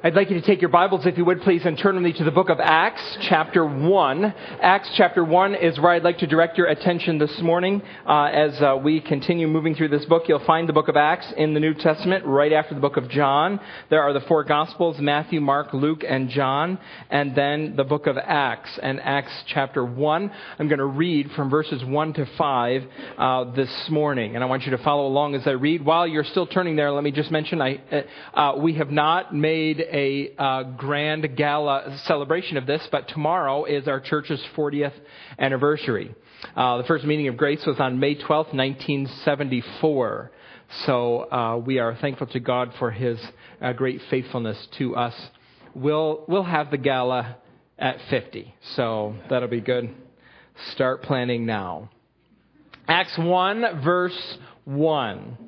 I'd like you to take your Bibles, if you would please, and turn with me to the book of Acts, chapter 1. Acts, chapter 1 is where I'd like to direct your attention this morning. Uh, as uh, we continue moving through this book, you'll find the book of Acts in the New Testament right after the book of John. There are the four Gospels, Matthew, Mark, Luke, and John, and then the book of Acts. And Acts, chapter 1, I'm going to read from verses 1 to 5 uh, this morning. And I want you to follow along as I read. While you're still turning there, let me just mention I, uh, we have not made a uh, grand gala celebration of this, but tomorrow is our church's 40th anniversary. Uh, the first meeting of grace was on May 12th, 1974. So uh, we are thankful to God for His uh, great faithfulness to us. We'll we'll have the gala at 50, so that'll be good. Start planning now. Acts 1, verse 1.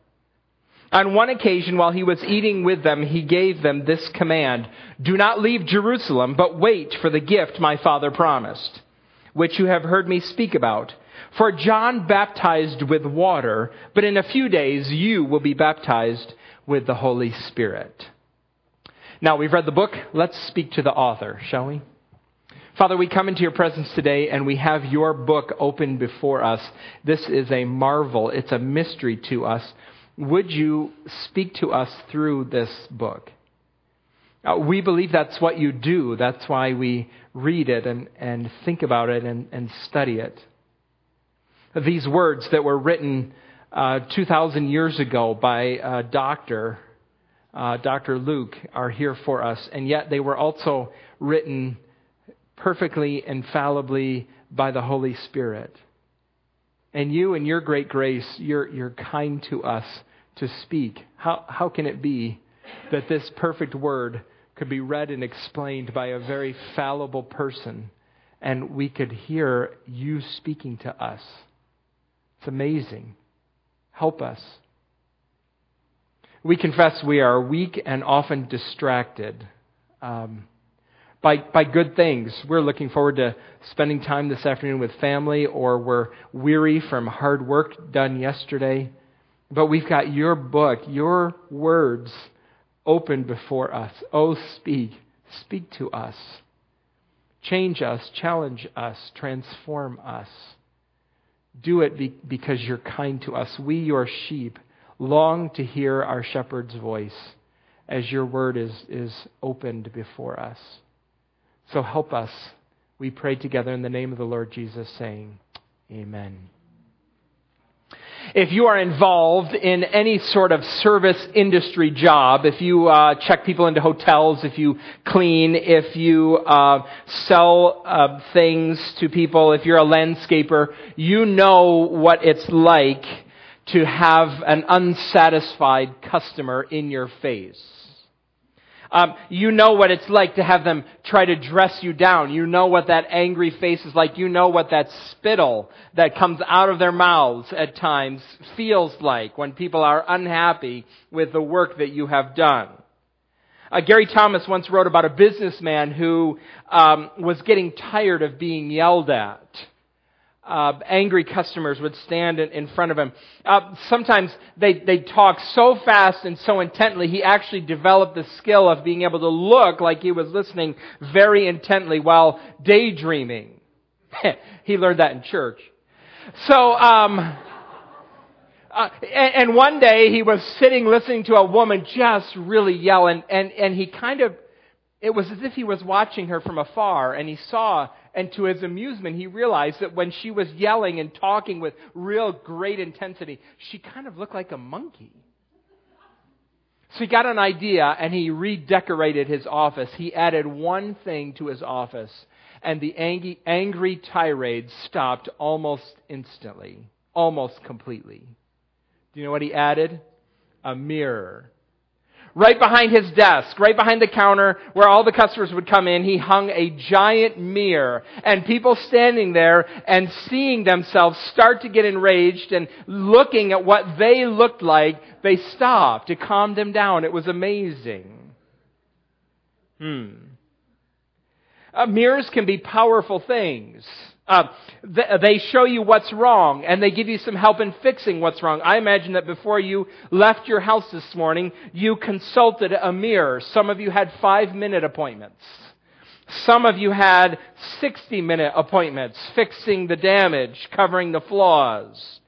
On one occasion, while he was eating with them, he gave them this command Do not leave Jerusalem, but wait for the gift my father promised, which you have heard me speak about. For John baptized with water, but in a few days you will be baptized with the Holy Spirit. Now, we've read the book. Let's speak to the author, shall we? Father, we come into your presence today and we have your book open before us. This is a marvel. It's a mystery to us would you speak to us through this book? Uh, we believe that's what you do. That's why we read it and, and think about it and, and study it. These words that were written uh, 2,000 years ago by a doctor, uh, Dr. Luke, are here for us, and yet they were also written perfectly, infallibly by the Holy Spirit. And you, in your great grace, you're, you're kind to us to speak. How, how can it be that this perfect word could be read and explained by a very fallible person and we could hear you speaking to us? It's amazing. Help us. We confess we are weak and often distracted. Um, by, by good things. We're looking forward to spending time this afternoon with family, or we're weary from hard work done yesterday. But we've got your book, your words open before us. Oh, speak. Speak to us. Change us, challenge us, transform us. Do it be, because you're kind to us. We, your sheep, long to hear our shepherd's voice as your word is, is opened before us. So help us. We pray together in the name of the Lord Jesus, saying, Amen. If you are involved in any sort of service industry job, if you uh, check people into hotels, if you clean, if you uh, sell uh, things to people, if you're a landscaper, you know what it's like to have an unsatisfied customer in your face. Um, you know what it's like to have them try to dress you down. You know what that angry face is like. You know what that spittle that comes out of their mouths at times feels like when people are unhappy with the work that you have done. Uh, Gary Thomas once wrote about a businessman who um, was getting tired of being yelled at uh, angry customers would stand in, front of him. Uh, sometimes they they talk so fast and so intently, he actually developed the skill of being able to look like he was listening very intently while daydreaming. he learned that in church. So, um, uh, and, and one day he was sitting listening to a woman just really yelling, and, and he kind of, it was as if he was watching her from afar, and he saw and to his amusement, he realized that when she was yelling and talking with real great intensity, she kind of looked like a monkey. So he got an idea and he redecorated his office. He added one thing to his office, and the angry, angry tirade stopped almost instantly, almost completely. Do you know what he added? A mirror. Right behind his desk, right behind the counter where all the customers would come in, he hung a giant mirror. And people standing there and seeing themselves start to get enraged and looking at what they looked like, they stopped to calm them down. It was amazing. Hmm. Uh, mirrors can be powerful things. Uh, they show you what's wrong and they give you some help in fixing what's wrong. I imagine that before you left your house this morning, you consulted a mirror. Some of you had five minute appointments. Some of you had 60 minute appointments, fixing the damage, covering the flaws.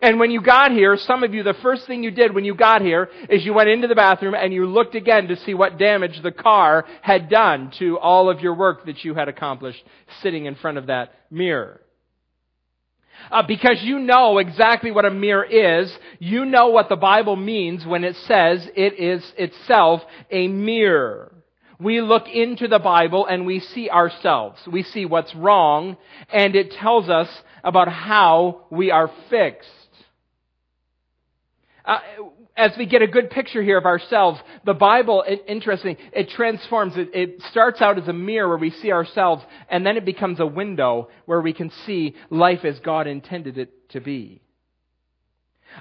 And when you got here, some of you, the first thing you did when you got here is you went into the bathroom and you looked again to see what damage the car had done to all of your work that you had accomplished sitting in front of that mirror. Uh, because you know exactly what a mirror is, you know what the Bible means when it says it is itself a mirror. We look into the Bible and we see ourselves. We see what's wrong, and it tells us about how we are fixed. Uh, as we get a good picture here of ourselves, the Bible, it, interesting, it transforms. It, it starts out as a mirror where we see ourselves, and then it becomes a window where we can see life as God intended it to be.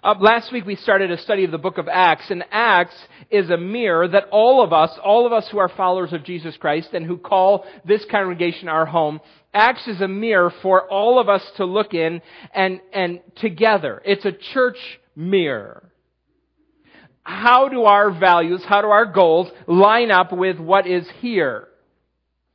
Uh, last week we started a study of the book of Acts, and Acts is a mirror that all of us, all of us who are followers of Jesus Christ and who call this congregation our home, Acts is a mirror for all of us to look in and, and together. It's a church mirror how do our values, how do our goals line up with what is here?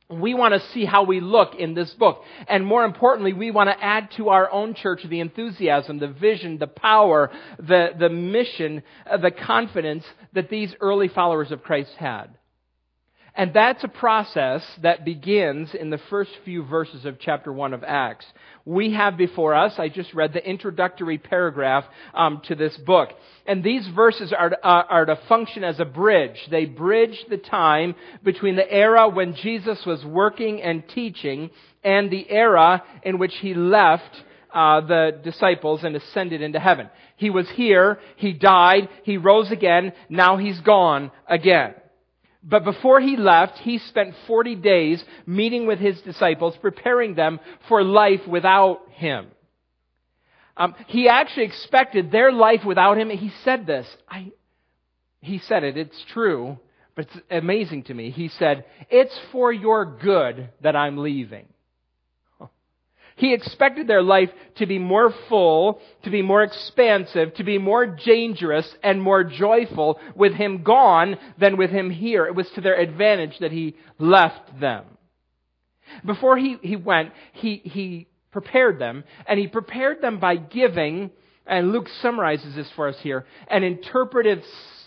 We want to see how we look in this book. And more importantly, we want to add to our own church the enthusiasm, the vision, the power, the, the mission, uh, the confidence that these early followers of Christ had. And that's a process that begins in the first few verses of chapter 1 of Acts. We have before us, I just read the introductory paragraph um, to this book. And these verses are uh, are to function as a bridge. They bridge the time between the era when Jesus was working and teaching and the era in which he left uh, the disciples and ascended into heaven. He was here, he died, he rose again, now he's gone again. But before he left, he spent 40 days meeting with his disciples, preparing them for life without him. Um, he actually expected their life without him. He said this. I, he said it. It's true, but it's amazing to me. He said, It's for your good that I'm leaving. He expected their life to be more full, to be more expansive, to be more dangerous and more joyful with Him gone than with Him here. It was to their advantage that He left them. Before He, he went, he, he prepared them, and He prepared them by giving, and Luke summarizes this for us here, an interpretive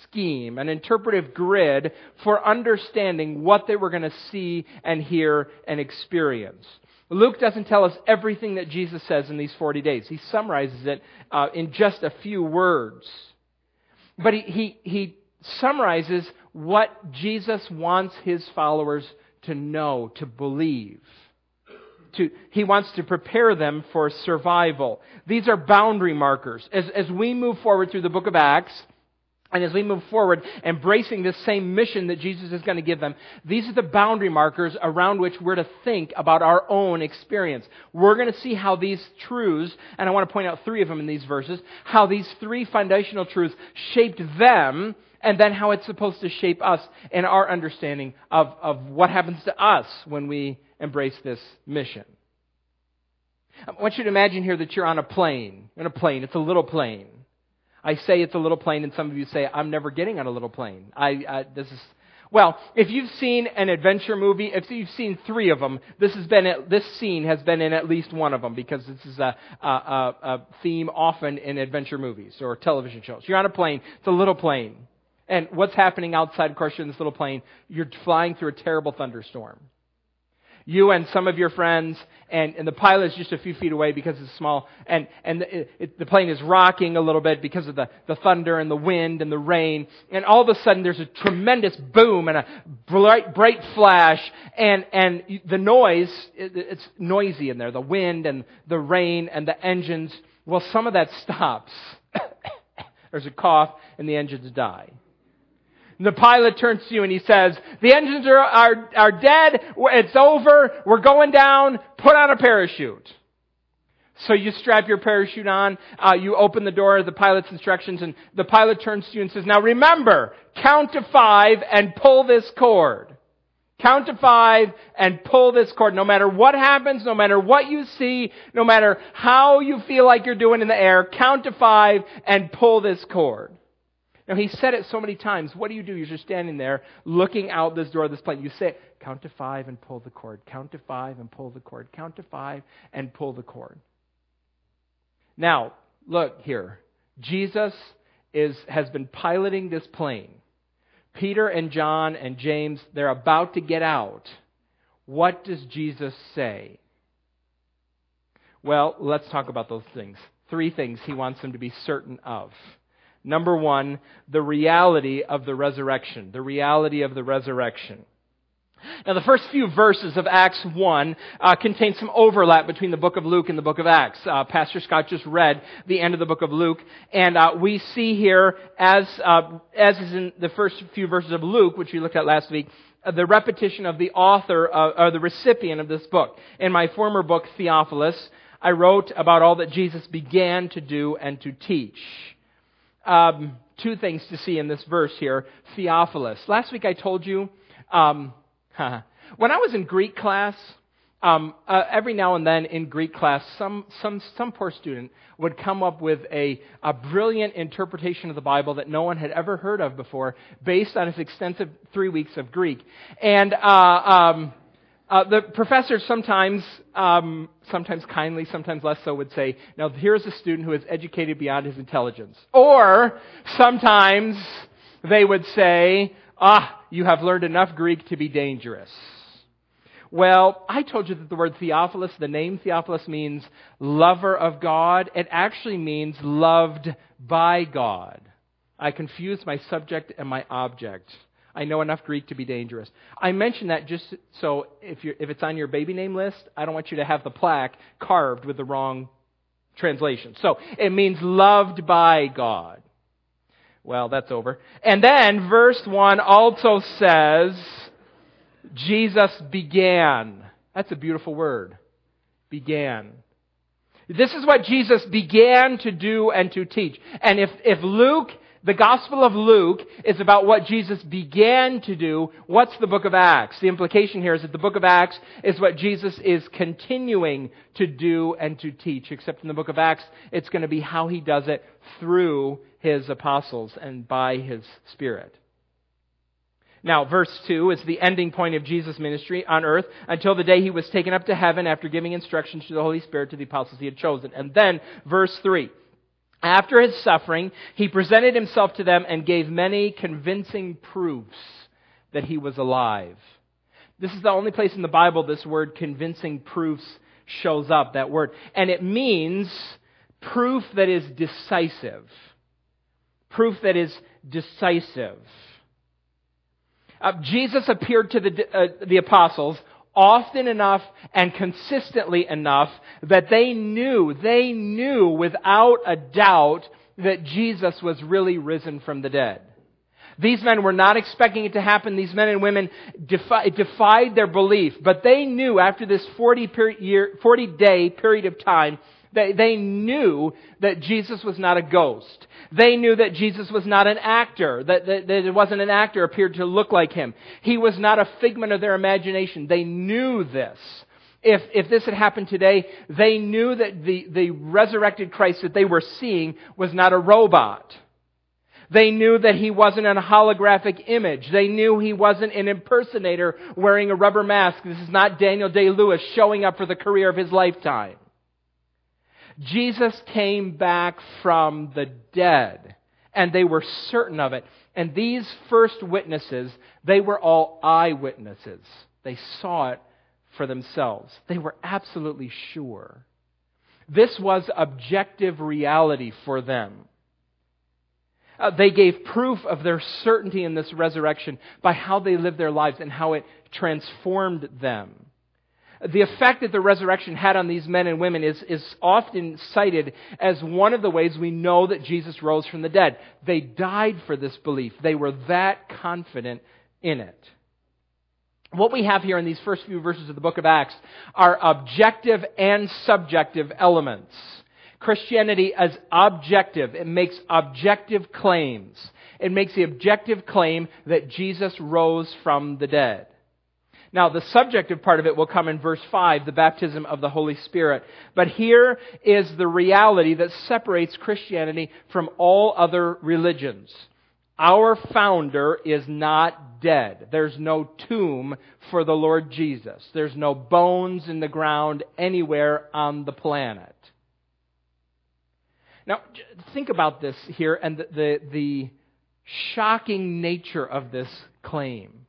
scheme, an interpretive grid for understanding what they were going to see and hear and experience. Luke doesn't tell us everything that Jesus says in these 40 days. He summarizes it uh, in just a few words. But he, he, he summarizes what Jesus wants his followers to know, to believe. To, he wants to prepare them for survival. These are boundary markers. As, as we move forward through the book of Acts, and as we move forward, embracing this same mission that Jesus is going to give them, these are the boundary markers around which we're to think about our own experience. We're going to see how these truths, and I want to point out three of them in these verses, how these three foundational truths shaped them, and then how it's supposed to shape us in our understanding of, of what happens to us when we embrace this mission. I want you to imagine here that you're on a plane. In a plane, it's a little plane. I say it's a little plane, and some of you say, I'm never getting on a little plane. I, I, this is, well, if you've seen an adventure movie, if you've seen three of them, this has been, this scene has been in at least one of them because this is a, a, a theme often in adventure movies or television shows. You're on a plane, it's a little plane. And what's happening outside, of course, you're in this little plane, you're flying through a terrible thunderstorm you and some of your friends, and, and the pilot is just a few feet away because it's small, and, and the, it, the plane is rocking a little bit because of the, the thunder and the wind and the rain, and all of a sudden there's a tremendous boom and a bright, bright flash, and, and the noise, it, it's noisy in there, the wind and the rain and the engines, well, some of that stops. there's a cough, and the engines die. The pilot turns to you and he says, the engines are, are, are dead, it's over, we're going down, put on a parachute. So you strap your parachute on, uh, you open the door the pilot's instructions, and the pilot turns to you and says, now remember, count to five and pull this cord. Count to five and pull this cord. No matter what happens, no matter what you see, no matter how you feel like you're doing in the air, count to five and pull this cord. Now, he said it so many times. What do you do? You're just standing there looking out this door of this plane. You say, count to five and pull the cord. Count to five and pull the cord. Count to five and pull the cord. Now, look here. Jesus is, has been piloting this plane. Peter and John and James, they're about to get out. What does Jesus say? Well, let's talk about those things. Three things he wants them to be certain of. Number one, the reality of the resurrection. The reality of the resurrection. Now, the first few verses of Acts 1 uh, contain some overlap between the book of Luke and the book of Acts. Uh, Pastor Scott just read the end of the book of Luke, and uh, we see here, as, uh, as is in the first few verses of Luke, which we looked at last week, uh, the repetition of the author, uh, or the recipient of this book. In my former book, Theophilus, I wrote about all that Jesus began to do and to teach. Um, two things to see in this verse here. Theophilus. Last week I told you, um, when I was in Greek class, um, uh, every now and then in Greek class, some, some, some poor student would come up with a, a brilliant interpretation of the Bible that no one had ever heard of before, based on his extensive three weeks of Greek. And uh, um, uh, the professor sometimes, um, sometimes kindly, sometimes less so, would say, "Now here's a student who is educated beyond his intelligence." Or sometimes they would say, Ah, you have learned enough Greek to be dangerous. Well, I told you that the word Theophilus, the name Theophilus means lover of God. It actually means loved by God. I confused my subject and my object. I know enough Greek to be dangerous. I mention that just so if, if it's on your baby name list, I don't want you to have the plaque carved with the wrong translation. So it means loved by God. Well, that's over. And then verse 1 also says, Jesus began. That's a beautiful word. Began. This is what Jesus began to do and to teach. And if, if Luke, the Gospel of Luke, is about what Jesus began to do, what's the book of Acts? The implication here is that the book of Acts is what Jesus is continuing to do and to teach. Except in the book of Acts, it's going to be how he does it through his apostles and by his Spirit. Now, verse 2 is the ending point of Jesus' ministry on earth until the day he was taken up to heaven after giving instructions to the Holy Spirit to the apostles he had chosen. And then, verse 3. After his suffering, he presented himself to them and gave many convincing proofs that he was alive. This is the only place in the Bible this word convincing proofs shows up, that word. And it means proof that is decisive proof that is decisive. Uh, Jesus appeared to the, uh, the apostles often enough and consistently enough that they knew, they knew without a doubt that Jesus was really risen from the dead. These men were not expecting it to happen. These men and women defi- defied their belief, but they knew after this 40, year, 40 day period of time they, they knew that Jesus was not a ghost. They knew that Jesus was not an actor, that, that, that it wasn't an actor appeared to look like him. He was not a figment of their imagination. They knew this. If, if this had happened today, they knew that the, the resurrected Christ that they were seeing was not a robot. They knew that he wasn't a holographic image. They knew he wasn't an impersonator wearing a rubber mask. This is not Daniel Day Lewis showing up for the career of his lifetime. Jesus came back from the dead, and they were certain of it. And these first witnesses, they were all eyewitnesses. They saw it for themselves. They were absolutely sure. This was objective reality for them. Uh, they gave proof of their certainty in this resurrection by how they lived their lives and how it transformed them. The effect that the resurrection had on these men and women is, is often cited as one of the ways we know that Jesus rose from the dead. They died for this belief. They were that confident in it. What we have here in these first few verses of the book of Acts are objective and subjective elements. Christianity is objective. It makes objective claims. It makes the objective claim that Jesus rose from the dead. Now, the subjective part of it will come in verse 5, the baptism of the Holy Spirit. But here is the reality that separates Christianity from all other religions. Our founder is not dead. There's no tomb for the Lord Jesus. There's no bones in the ground anywhere on the planet. Now, think about this here and the, the, the shocking nature of this claim.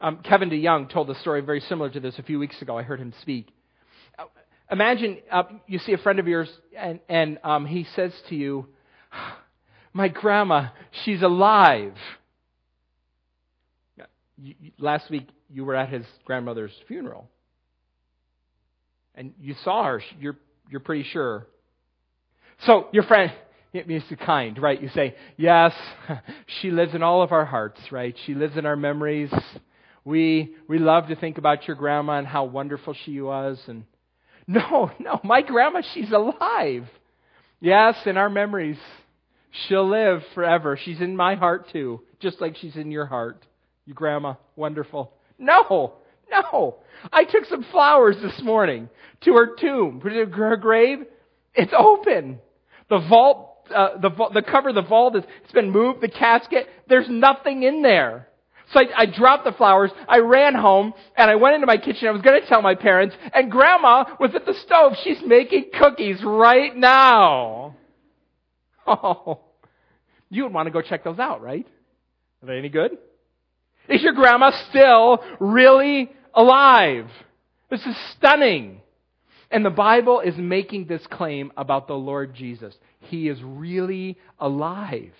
Um, Kevin DeYoung told a story very similar to this a few weeks ago. I heard him speak. Imagine uh, you see a friend of yours and, and um, he says to you, My grandma, she's alive. Last week you were at his grandmother's funeral. And you saw her. You're, you're pretty sure. So your friend, it means kind, right? You say, yes, she lives in all of our hearts, right? She lives in our memories. We, we love to think about your grandma and how wonderful she was. And no, no, my grandma, she's alive. Yes, in our memories. She'll live forever. She's in my heart too, just like she's in your heart. Your grandma, wonderful. No, no. I took some flowers this morning to her tomb, to her grave. It's open. The vault uh, the, the cover of the vault has it's been moved, the casket, there's nothing in there. So I, I dropped the flowers, I ran home, and I went into my kitchen. I was going to tell my parents, and Grandma was at the stove. She's making cookies right now. Oh, you would want to go check those out, right? Are they any good? Is your grandma still really alive? This is stunning. And the Bible is making this claim about the Lord Jesus. He is really alive.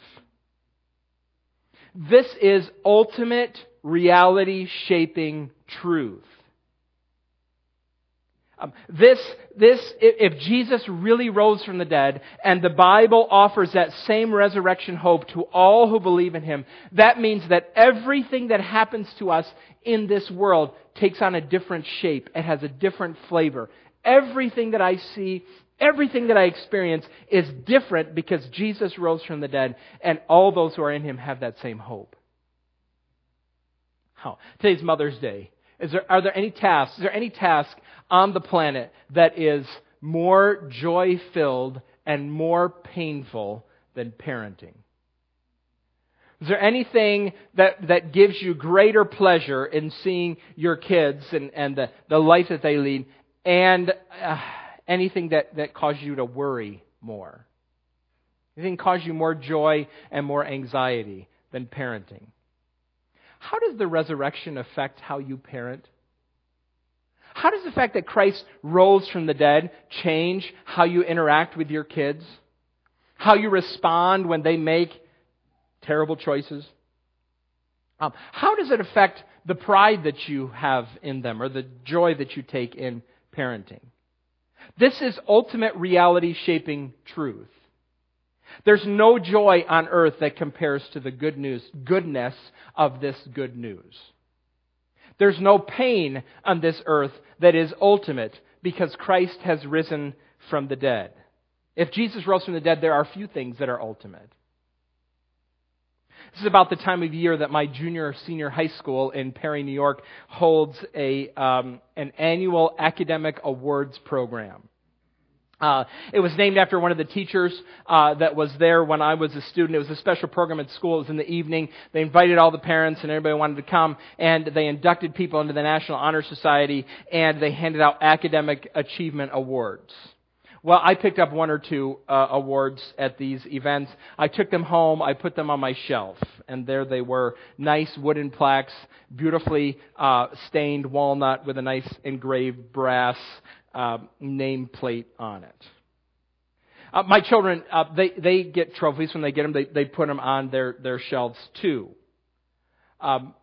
This is ultimate reality shaping truth. Um, this, this, if Jesus really rose from the dead, and the Bible offers that same resurrection hope to all who believe in Him, that means that everything that happens to us in this world takes on a different shape. It has a different flavor. Everything that I see, everything that I experience is different because Jesus rose from the dead, and all those who are in him have that same hope. How? Today's Mother's Day. Is there, are there any tasks, is there any task on the planet that is more joy filled and more painful than parenting? Is there anything that, that gives you greater pleasure in seeing your kids and, and the, the life that they lead and uh, anything that, that causes you to worry more. Anything cause you more joy and more anxiety than parenting. How does the resurrection affect how you parent? How does the fact that Christ rose from the dead change how you interact with your kids? How you respond when they make terrible choices? Um, how does it affect the pride that you have in them or the joy that you take in parenting. This is ultimate reality shaping truth. There's no joy on earth that compares to the good news, goodness of this good news. There's no pain on this earth that is ultimate because Christ has risen from the dead. If Jesus rose from the dead, there are few things that are ultimate. This is about the time of year that my junior or senior high school in Perry, New York holds a, um, an annual academic awards program. Uh, it was named after one of the teachers uh, that was there when I was a student. It was a special program at school. It was in the evening. They invited all the parents and everybody wanted to come, and they inducted people into the National Honor Society, and they handed out academic achievement awards. Well, I picked up one or two uh, awards at these events. I took them home. I put them on my shelf, and there they were, nice wooden plaques, beautifully uh, stained walnut with a nice engraved brass uh, nameplate on it. Uh, my children, uh, they they get trophies when they get them. They they put them on their their shelves too. Um,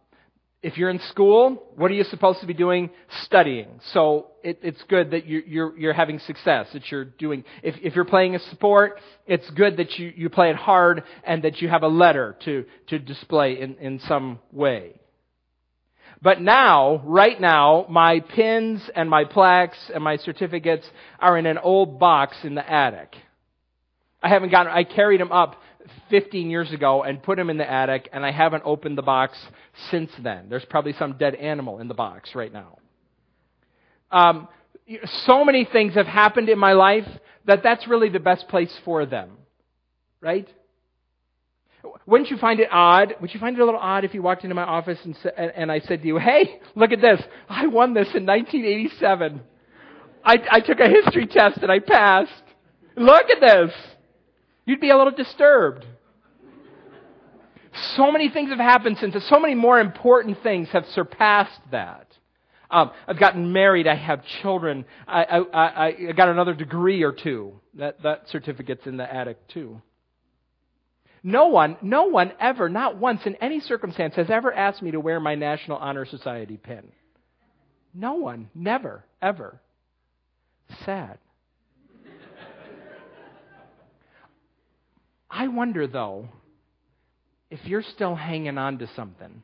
if you're in school, what are you supposed to be doing? Studying. So it, it's good that you, you're, you're having success, that you're doing, if, if you're playing a sport, it's good that you, you play it hard and that you have a letter to, to display in, in some way. But now, right now, my pins and my plaques and my certificates are in an old box in the attic. I haven't gotten, I carried them up 15 years ago and put them in the attic, and I haven't opened the box since then. There's probably some dead animal in the box right now. Um, so many things have happened in my life that that's really the best place for them. Right? Wouldn't you find it odd? Would you find it a little odd if you walked into my office and, and I said to you, hey, look at this. I won this in 1987. I, I took a history test and I passed. Look at this. You'd be a little disturbed. So many things have happened since. So many more important things have surpassed that. Um, I've gotten married. I have children. I, I, I, got another degree or two. That, that certificate's in the attic too. No one, no one ever, not once in any circumstance, has ever asked me to wear my National Honor Society pin. No one, never, ever. Sad. I wonder, though, if you're still hanging on to something,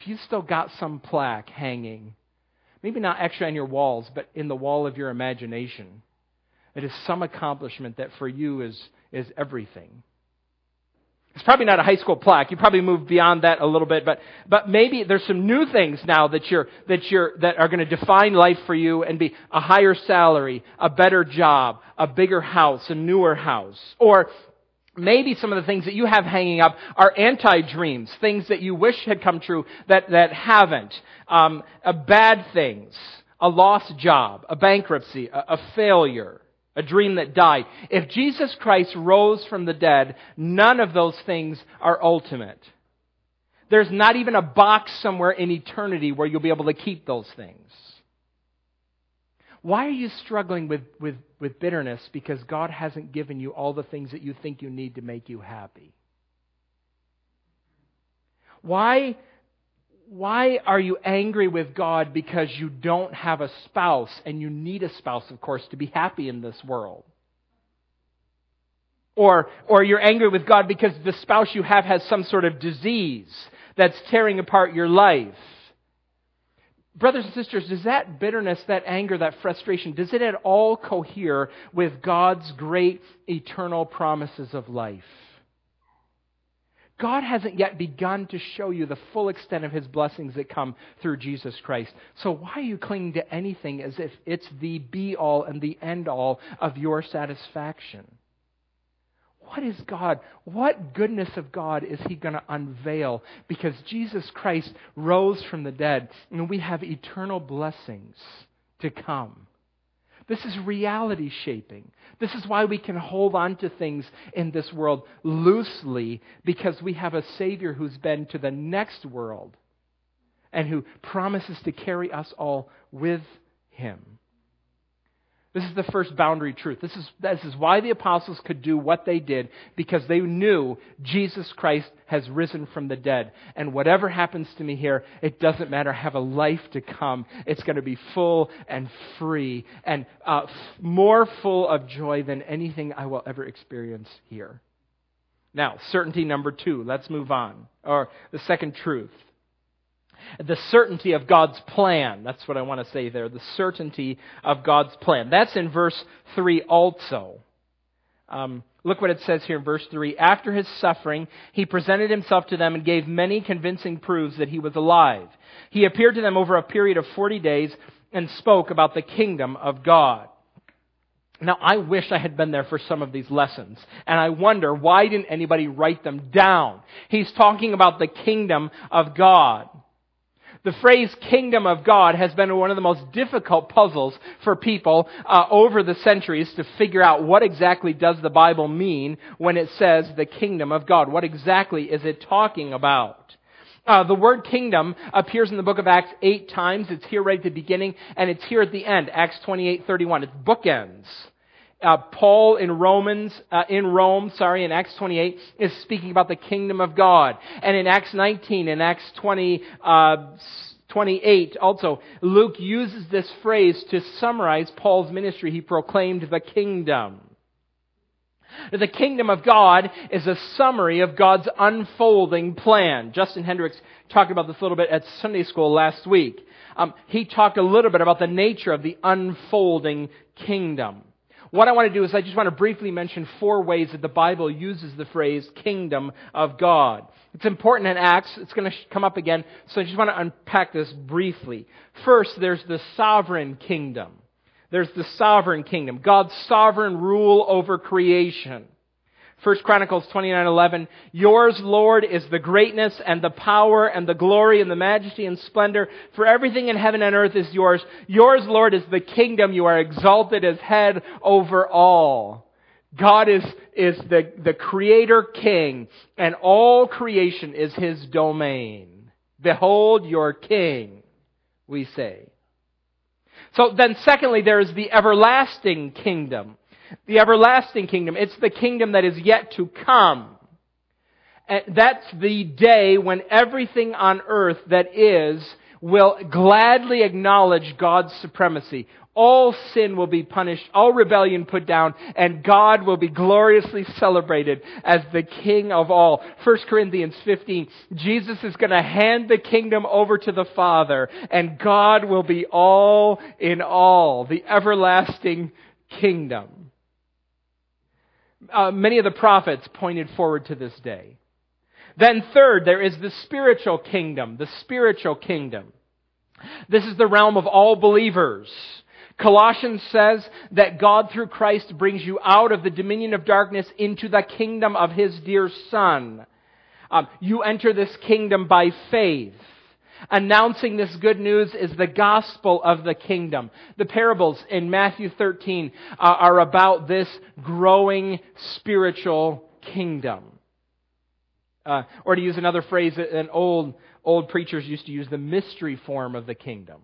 if you've still got some plaque hanging, maybe not actually on your walls, but in the wall of your imagination, it is some accomplishment that for you is, is everything. It's probably not a high school plaque. You probably moved beyond that a little bit, but, but maybe there's some new things now that you're, that you're, that are going to define life for you and be a higher salary, a better job, a bigger house, a newer house. Or maybe some of the things that you have hanging up are anti-dreams, things that you wish had come true that, that haven't. Um, bad things, a lost job, a bankruptcy, a, a failure a dream that died. If Jesus Christ rose from the dead, none of those things are ultimate. There's not even a box somewhere in eternity where you'll be able to keep those things. Why are you struggling with, with, with bitterness? Because God hasn't given you all the things that you think you need to make you happy. Why why are you angry with God because you don't have a spouse and you need a spouse, of course, to be happy in this world? Or, or you're angry with God because the spouse you have has some sort of disease that's tearing apart your life. Brothers and sisters, does that bitterness, that anger, that frustration, does it at all cohere with God's great eternal promises of life? God hasn't yet begun to show you the full extent of his blessings that come through Jesus Christ. So why are you clinging to anything as if it's the be all and the end all of your satisfaction? What is God? What goodness of God is He going to unveil? Because Jesus Christ rose from the dead, and we have eternal blessings to come. This is reality shaping. This is why we can hold on to things in this world loosely because we have a Savior who's been to the next world and who promises to carry us all with Him. This is the first boundary truth. This is, this is why the apostles could do what they did, because they knew Jesus Christ has risen from the dead. And whatever happens to me here, it doesn't matter. I have a life to come. It's going to be full and free and uh, f- more full of joy than anything I will ever experience here. Now, certainty number two. Let's move on. Or the second truth the certainty of God's plan. That's what I want to say there. The certainty of God's plan. That's in verse 3 also. Um, look what it says here in verse 3. After his suffering, he presented himself to them and gave many convincing proofs that he was alive. He appeared to them over a period of 40 days and spoke about the kingdom of God. Now, I wish I had been there for some of these lessons. And I wonder, why didn't anybody write them down? He's talking about the kingdom of God. The phrase kingdom of God has been one of the most difficult puzzles for people uh, over the centuries to figure out what exactly does the Bible mean when it says the kingdom of God. What exactly is it talking about? Uh, the word kingdom appears in the book of Acts eight times. It's here right at the beginning, and it's here at the end, Acts 28, 31. It's bookends. Uh, Paul in Romans, uh, in Rome, sorry, in Acts 28, is speaking about the kingdom of God. And in Acts 19, in Acts 20, uh, 28 also, Luke uses this phrase to summarize Paul's ministry. He proclaimed the kingdom. The kingdom of God is a summary of God's unfolding plan. Justin Hendricks talked about this a little bit at Sunday school last week. Um, he talked a little bit about the nature of the unfolding kingdom. What I want to do is I just want to briefly mention four ways that the Bible uses the phrase kingdom of God. It's important in Acts. It's going to come up again. So I just want to unpack this briefly. First, there's the sovereign kingdom. There's the sovereign kingdom. God's sovereign rule over creation. 1 Chronicles 29:11 Yours Lord is the greatness and the power and the glory and the majesty and splendor for everything in heaven and earth is yours. Yours Lord is the kingdom. You are exalted as head over all. God is is the the creator king and all creation is his domain. Behold your king we say. So then secondly there is the everlasting kingdom the everlasting kingdom. It's the kingdom that is yet to come. And that's the day when everything on earth that is will gladly acknowledge God's supremacy. All sin will be punished, all rebellion put down, and God will be gloriously celebrated as the King of all. 1 Corinthians 15, Jesus is going to hand the kingdom over to the Father, and God will be all in all, the everlasting kingdom uh, many of the prophets pointed forward to this day. Then third, there is the spiritual kingdom, the spiritual kingdom. This is the realm of all believers. Colossians says that God through Christ brings you out of the dominion of darkness into the kingdom of His dear Son. Um, you enter this kingdom by faith. Announcing this good news is the gospel of the kingdom. The parables in Matthew 13 uh, are about this growing spiritual kingdom. Uh, or to use another phrase, an old, old preachers used to use the mystery form of the kingdom.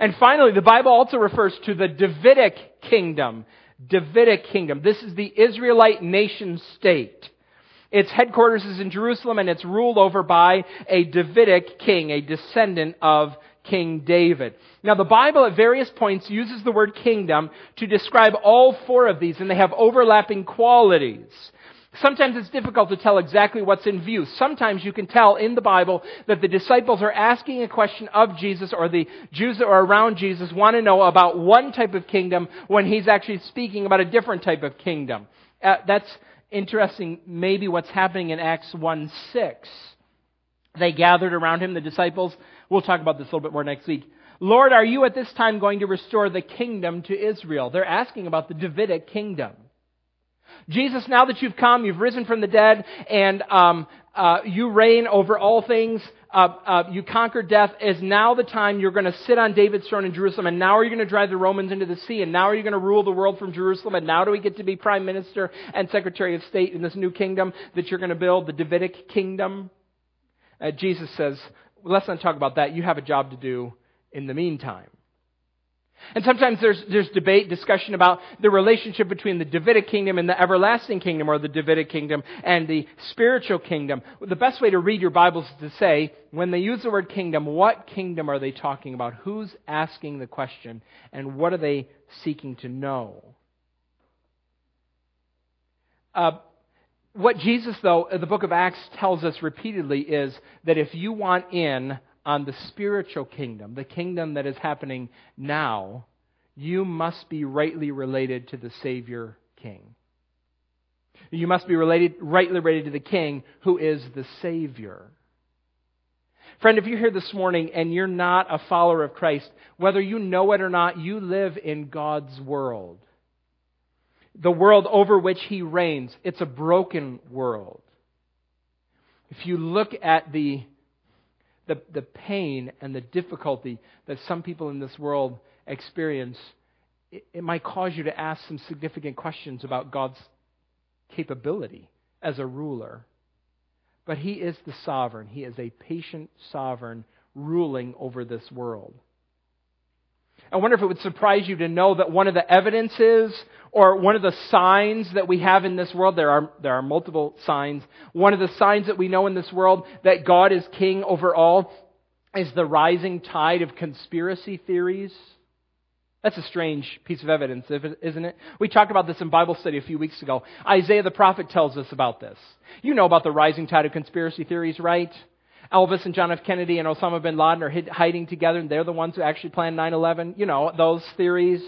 And finally, the Bible also refers to the Davidic kingdom. Davidic kingdom. This is the Israelite nation state. Its headquarters is in Jerusalem and it's ruled over by a Davidic king, a descendant of King David. Now the Bible at various points uses the word kingdom to describe all four of these and they have overlapping qualities. Sometimes it's difficult to tell exactly what's in view. Sometimes you can tell in the Bible that the disciples are asking a question of Jesus or the Jews that are around Jesus want to know about one type of kingdom when he's actually speaking about a different type of kingdom. Uh, that's interesting, maybe what's happening in Acts 1 6. They gathered around him, the disciples. We'll talk about this a little bit more next week. Lord, are you at this time going to restore the kingdom to Israel? They're asking about the Davidic kingdom. Jesus, now that you've come, you've risen from the dead, and um, uh, you reign over all things. Uh, uh, you conquered death. Is now the time you're going to sit on David's throne in Jerusalem, and now are you going to drive the Romans into the sea, and now are you going to rule the world from Jerusalem, and now do we get to be prime minister and secretary of state in this new kingdom that you're going to build, the Davidic kingdom? Uh, Jesus says, well, let's not talk about that. You have a job to do in the meantime. And sometimes there's, there's debate, discussion about the relationship between the Davidic kingdom and the everlasting kingdom, or the Davidic kingdom and the spiritual kingdom. The best way to read your Bibles is to say, when they use the word kingdom, what kingdom are they talking about? Who's asking the question? And what are they seeking to know? Uh, what Jesus, though, the book of Acts tells us repeatedly is that if you want in on the spiritual kingdom, the kingdom that is happening now, you must be rightly related to the Savior King. You must be related, rightly related to the King who is the Savior. Friend, if you're here this morning and you're not a follower of Christ, whether you know it or not, you live in God's world. The world over which He reigns. It's a broken world. If you look at the the, the pain and the difficulty that some people in this world experience, it, it might cause you to ask some significant questions about God's capability as a ruler. But He is the sovereign, He is a patient sovereign ruling over this world. I wonder if it would surprise you to know that one of the evidences or one of the signs that we have in this world, there are, there are multiple signs. One of the signs that we know in this world that God is king over all is the rising tide of conspiracy theories. That's a strange piece of evidence, isn't it? We talked about this in Bible study a few weeks ago. Isaiah the prophet tells us about this. You know about the rising tide of conspiracy theories, right? Elvis and John F. Kennedy and Osama bin Laden are hiding together, and they're the ones who actually planned 9 11. You know, those theories.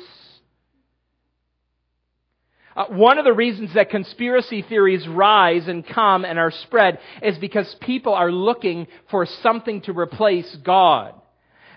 Uh, one of the reasons that conspiracy theories rise and come and are spread is because people are looking for something to replace God.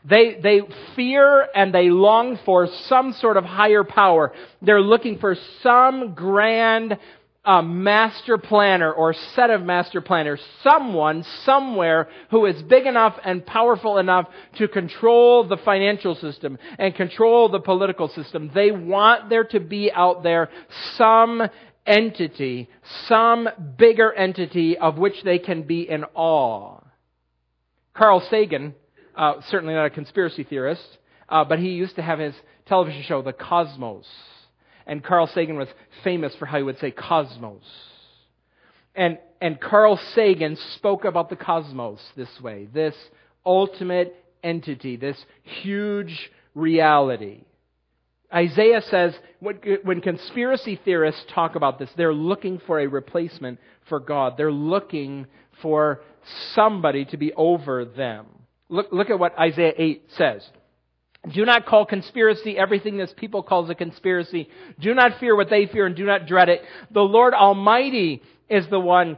They, they fear and they long for some sort of higher power. They're looking for some grand a master planner or set of master planners, someone somewhere who is big enough and powerful enough to control the financial system and control the political system. They want there to be out there some entity, some bigger entity of which they can be in awe. Carl Sagan, uh, certainly not a conspiracy theorist, uh, but he used to have his television show, The Cosmos. And Carl Sagan was famous for how he would say cosmos. And, and Carl Sagan spoke about the cosmos this way this ultimate entity, this huge reality. Isaiah says when conspiracy theorists talk about this, they're looking for a replacement for God. They're looking for somebody to be over them. Look, look at what Isaiah 8 says. Do not call conspiracy everything this people calls a conspiracy. Do not fear what they fear and do not dread it. The Lord Almighty is the one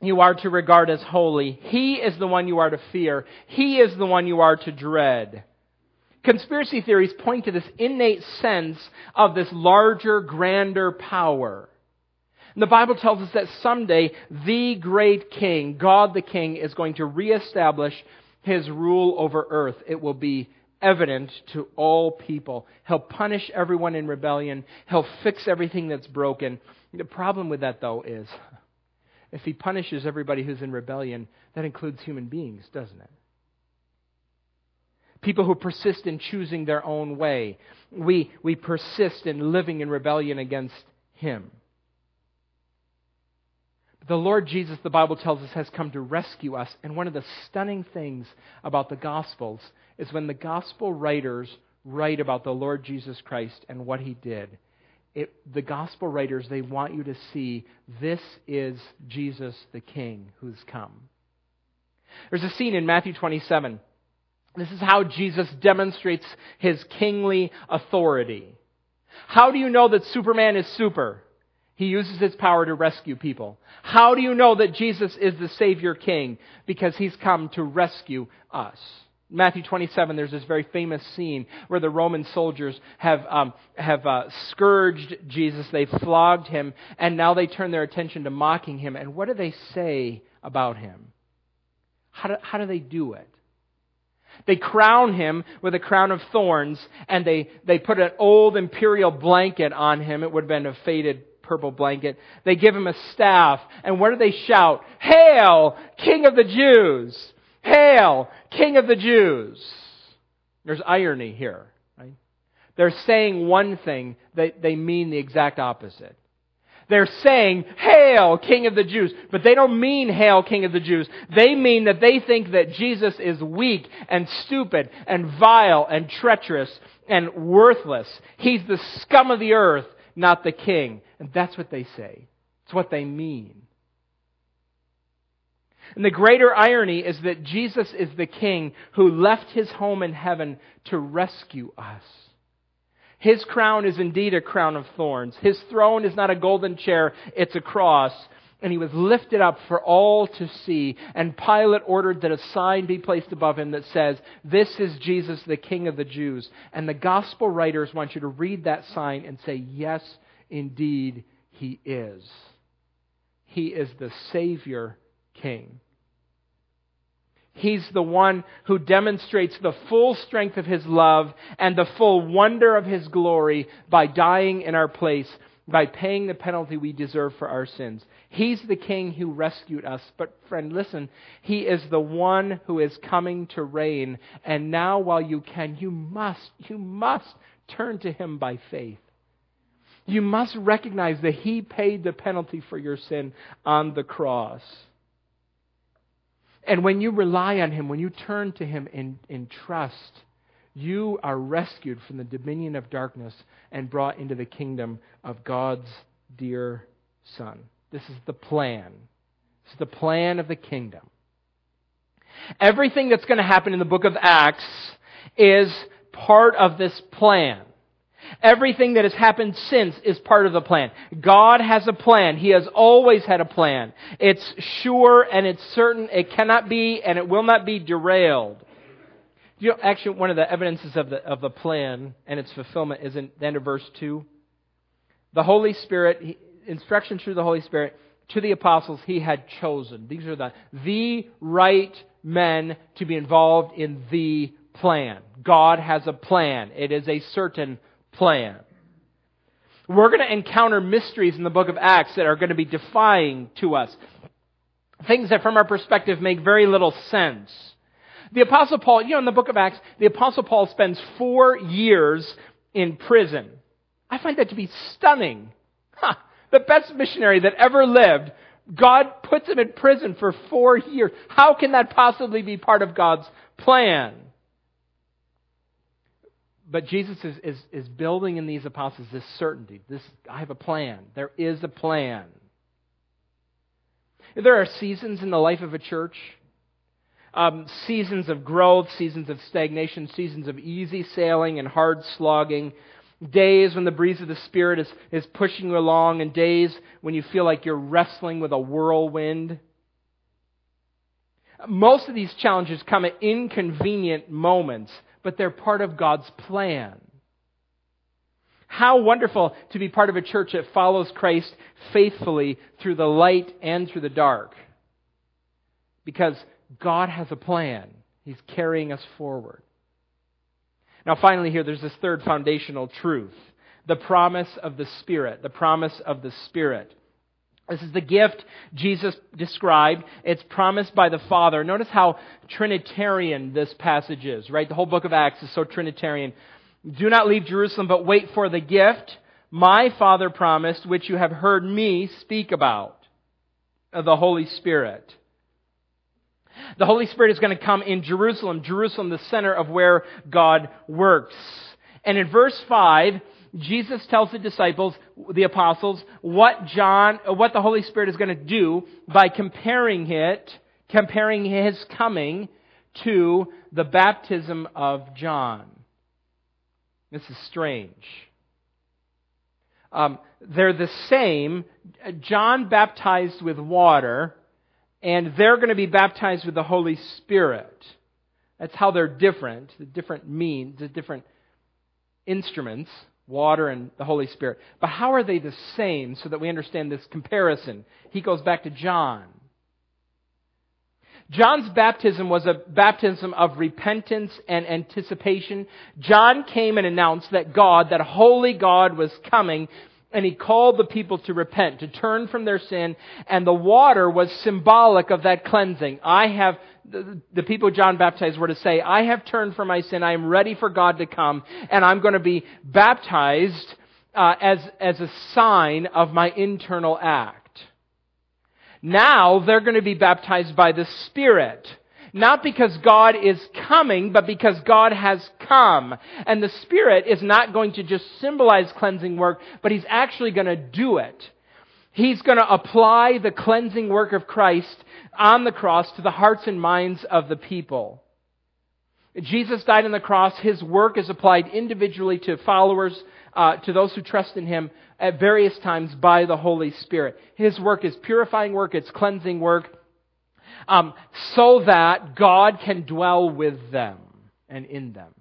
you are to regard as holy. He is the one you are to fear. He is the one you are to dread. Conspiracy theories point to this innate sense of this larger, grander power. And the Bible tells us that someday the great king, God the king, is going to reestablish his rule over earth. It will be evident to all people. He'll punish everyone in rebellion. He'll fix everything that's broken. The problem with that, though, is if he punishes everybody who's in rebellion, that includes human beings, doesn't it? People who persist in choosing their own way. We, we persist in living in rebellion against him. The Lord Jesus, the Bible tells us, has come to rescue us. And one of the stunning things about the Gospels is when the Gospel writers write about the Lord Jesus Christ and what he did. It, the Gospel writers, they want you to see this is Jesus the King who's come. There's a scene in Matthew 27. This is how Jesus demonstrates his kingly authority. How do you know that Superman is super? He uses his power to rescue people. How do you know that Jesus is the Savior King? Because he's come to rescue us. Matthew 27, there's this very famous scene where the Roman soldiers have, um, have uh, scourged Jesus, they've flogged him, and now they turn their attention to mocking him. And what do they say about him? How do, how do they do it? They crown him with a crown of thorns, and they, they put an old imperial blanket on him. It would have been a faded purple blanket. They give him a staff, and what do they shout? Hail, King of the Jews! Hail, King of the Jews! There's irony here. Right? They're saying one thing, they, they mean the exact opposite. They're saying, Hail, King of the Jews. But they don't mean, Hail, King of the Jews. They mean that they think that Jesus is weak and stupid and vile and treacherous and worthless. He's the scum of the earth not the king. And that's what they say. It's what they mean. And the greater irony is that Jesus is the king who left his home in heaven to rescue us. His crown is indeed a crown of thorns. His throne is not a golden chair, it's a cross and he was lifted up for all to see. And Pilate ordered that a sign be placed above him that says, This is Jesus, the King of the Jews. And the gospel writers want you to read that sign and say, Yes, indeed, he is. He is the Savior King. He's the one who demonstrates the full strength of his love and the full wonder of his glory by dying in our place by paying the penalty we deserve for our sins. He's the king who rescued us. But, friend, listen, he is the one who is coming to reign. And now, while you can, you must, you must turn to him by faith. You must recognize that he paid the penalty for your sin on the cross. And when you rely on him, when you turn to him in, in trust, you are rescued from the dominion of darkness and brought into the kingdom of God's dear Son. This is the plan. This is the plan of the kingdom. Everything that's going to happen in the book of Acts is part of this plan. Everything that has happened since is part of the plan. God has a plan. He has always had a plan. It's sure and it's certain. It cannot be and it will not be derailed. You know, actually, one of the evidences of the, of the plan and its fulfillment is in the end of verse 2. The Holy Spirit, instruction through the Holy Spirit to the apostles he had chosen. These are the, the right men to be involved in the plan. God has a plan. It is a certain plan. We're going to encounter mysteries in the book of Acts that are going to be defying to us. Things that from our perspective make very little sense. The Apostle Paul, you know, in the book of Acts, the Apostle Paul spends four years in prison. I find that to be stunning. Huh. The best missionary that ever lived, God puts him in prison for four years. How can that possibly be part of God's plan? But Jesus is, is, is building in these apostles this certainty. This, I have a plan. There is a plan. There are seasons in the life of a church um, seasons of growth, seasons of stagnation, seasons of easy sailing and hard slogging, days when the breeze of the Spirit is, is pushing you along, and days when you feel like you're wrestling with a whirlwind. Most of these challenges come at inconvenient moments, but they're part of God's plan. How wonderful to be part of a church that follows Christ faithfully through the light and through the dark. Because God has a plan. He's carrying us forward. Now, finally, here, there's this third foundational truth the promise of the Spirit. The promise of the Spirit. This is the gift Jesus described. It's promised by the Father. Notice how Trinitarian this passage is, right? The whole book of Acts is so Trinitarian. Do not leave Jerusalem, but wait for the gift my Father promised, which you have heard me speak about, the Holy Spirit. The Holy Spirit is going to come in Jerusalem, Jerusalem, the center of where God works. And in verse 5, Jesus tells the disciples, the apostles, what John, what the Holy Spirit is going to do by comparing it, comparing his coming to the baptism of John. This is strange. Um, they're the same. John baptized with water and they're going to be baptized with the Holy Spirit. That's how they're different. The different means, the different instruments, water and the Holy Spirit. But how are they the same so that we understand this comparison? He goes back to John. John's baptism was a baptism of repentance and anticipation. John came and announced that God, that holy God was coming and he called the people to repent, to turn from their sin, and the water was symbolic of that cleansing. I have, the, the people John baptized were to say, I have turned from my sin, I am ready for God to come, and I'm going to be baptized uh, as, as a sign of my internal act. Now they're going to be baptized by the Spirit not because God is coming, but because God has come. And the Spirit is not going to just symbolize cleansing work, but He's actually going to do it. He's going to apply the cleansing work of Christ on the cross to the hearts and minds of the people. Jesus died on the cross. His work is applied individually to followers, uh, to those who trust in Him at various times by the Holy Spirit. His work is purifying work, it's cleansing work um, so that God can dwell with them and in them.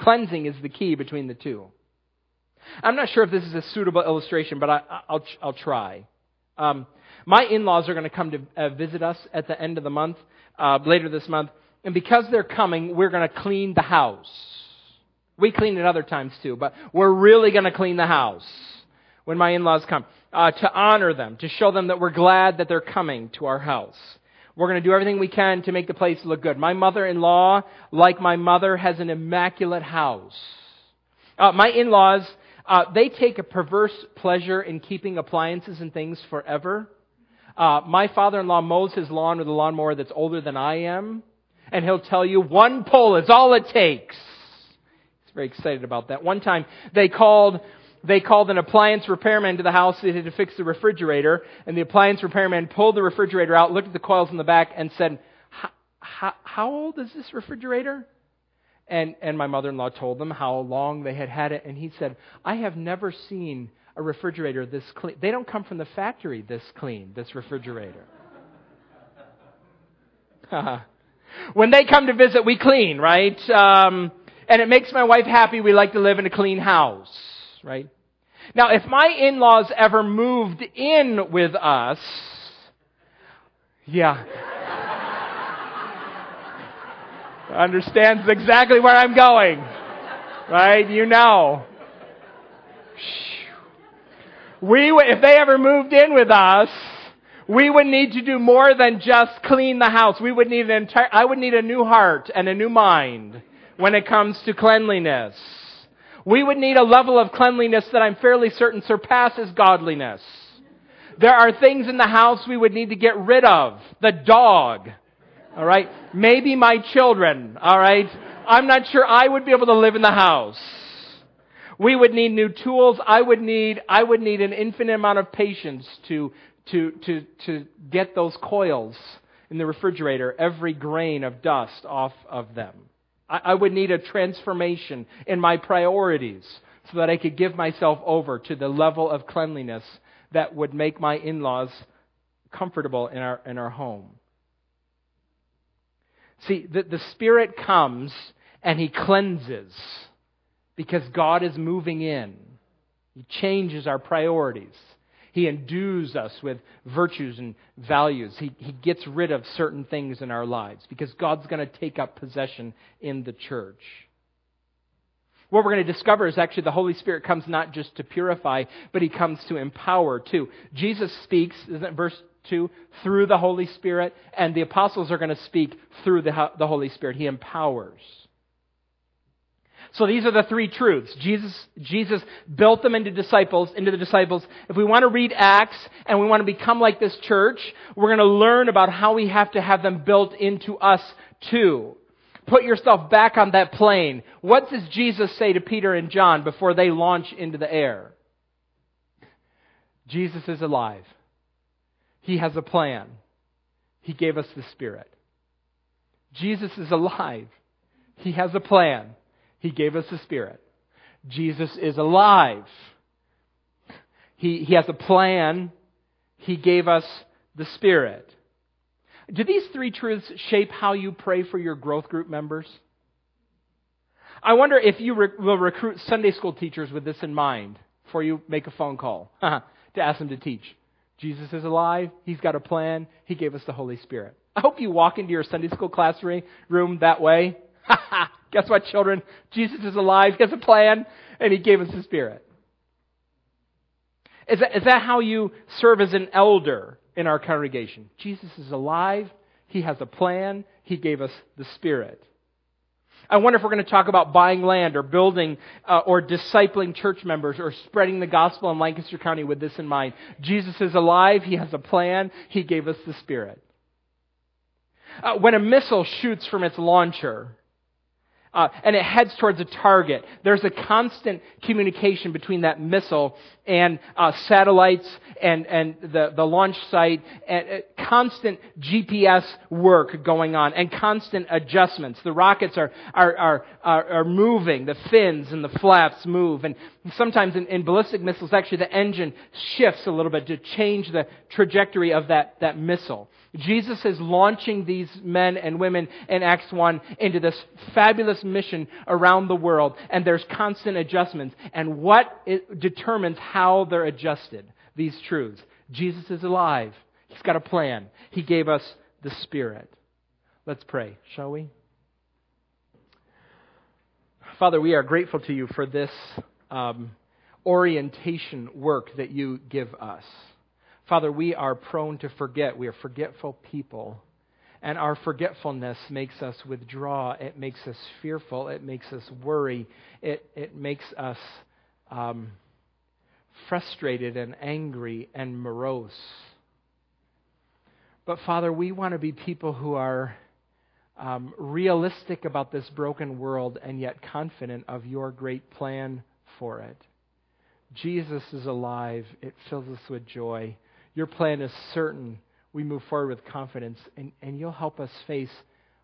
Cleansing is the key between the two. I'm not sure if this is a suitable illustration, but I, will I'll try. Um, my in-laws are going to come to uh, visit us at the end of the month, uh, later this month, and because they're coming, we're going to clean the house. We clean it other times too, but we're really going to clean the house. when my in-laws come, uh, to honor them, to show them that we're glad that they're coming to our house. We're going to do everything we can to make the place look good. My mother-in-law, like my mother, has an immaculate house. Uh, my in-laws, uh, they take a perverse pleasure in keeping appliances and things forever. Uh, my father-in-law mows his lawn with a lawnmower that's older than I am, and he'll tell you one pull is all it takes. He's very excited about that. One time they called they called an appliance repairman to the house to fix the refrigerator, and the appliance repairman pulled the refrigerator out, looked at the coils in the back, and said, "How old is this refrigerator?" And and my mother-in-law told them how long they had had it, and he said, "I have never seen a refrigerator this clean. They don't come from the factory this clean. This refrigerator." when they come to visit, we clean, right? Um, and it makes my wife happy. We like to live in a clean house, right? Now, if my in-laws ever moved in with us, yeah. understands exactly where I'm going. Right? You know. We, if they ever moved in with us, we would need to do more than just clean the house. We would need an entire, I would need a new heart and a new mind when it comes to cleanliness. We would need a level of cleanliness that I'm fairly certain surpasses godliness. There are things in the house we would need to get rid of. The dog. Alright? Maybe my children. Alright? I'm not sure I would be able to live in the house. We would need new tools. I would need, I would need an infinite amount of patience to, to, to, to get those coils in the refrigerator, every grain of dust off of them. I, I would need a transformation in my priorities so that I could give myself over to the level of cleanliness that would make my in laws comfortable in our, in our home. See, the, the Spirit comes and He cleanses because God is moving in. He changes our priorities. He endues us with virtues and values. He, he gets rid of certain things in our lives because God's going to take up possession in the church. What we're going to discover is actually the Holy Spirit comes not just to purify, but He comes to empower too. Jesus speaks, isn't verse 2, through the Holy Spirit, and the apostles are going to speak through the, the Holy Spirit. He empowers. So these are the three truths. Jesus, Jesus built them into disciples, into the disciples. If we want to read Acts and we want to become like this church, we're going to learn about how we have to have them built into us too. Put yourself back on that plane. What does Jesus say to Peter and John before they launch into the air? Jesus is alive. He has a plan. He gave us the Spirit. Jesus is alive. He has a plan. He gave us the Spirit. Jesus is alive. He, he has a plan. He gave us the Spirit. Do these three truths shape how you pray for your growth group members? I wonder if you will recruit Sunday school teachers with this in mind before you make a phone call to ask them to teach. Jesus is alive. He's got a plan. He gave us the Holy Spirit. I hope you walk into your Sunday school classroom that way. Guess what, children? Jesus is alive. He has a plan, and He gave us the Spirit. Is that, is that how you serve as an elder in our congregation? Jesus is alive. He has a plan. He gave us the Spirit. I wonder if we're going to talk about buying land or building uh, or discipling church members or spreading the gospel in Lancaster County with this in mind. Jesus is alive. He has a plan. He gave us the Spirit. Uh, when a missile shoots from its launcher, uh, and it heads towards a target. There's a constant communication between that missile and uh, satellites and, and the, the launch site, and uh, constant GPS work going on, and constant adjustments. The rockets are, are, are, are, are moving, the fins and the flaps move, and sometimes in, in ballistic missiles, actually the engine shifts a little bit to change the trajectory of that, that missile. Jesus is launching these men and women in Acts 1 into this fabulous mission around the world, and there's constant adjustments. And what determines how they're adjusted, these truths? Jesus is alive. He's got a plan. He gave us the Spirit. Let's pray, shall we? Father, we are grateful to you for this um, orientation work that you give us. Father, we are prone to forget. We are forgetful people. And our forgetfulness makes us withdraw. It makes us fearful. It makes us worry. It, it makes us um, frustrated and angry and morose. But Father, we want to be people who are um, realistic about this broken world and yet confident of your great plan for it. Jesus is alive. It fills us with joy. Your plan is certain. We move forward with confidence, and, and you'll help us face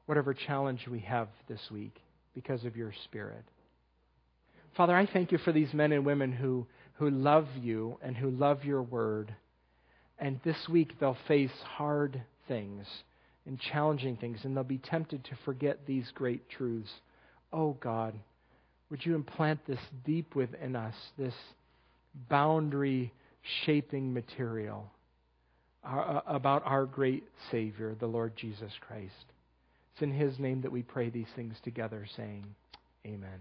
whatever challenge we have this week because of your Spirit. Father, I thank you for these men and women who, who love you and who love your word. And this week they'll face hard things and challenging things, and they'll be tempted to forget these great truths. Oh God, would you implant this deep within us, this boundary shaping material Uh, about our great Savior, the Lord Jesus Christ? It's in His name that we pray these things together, saying, Amen.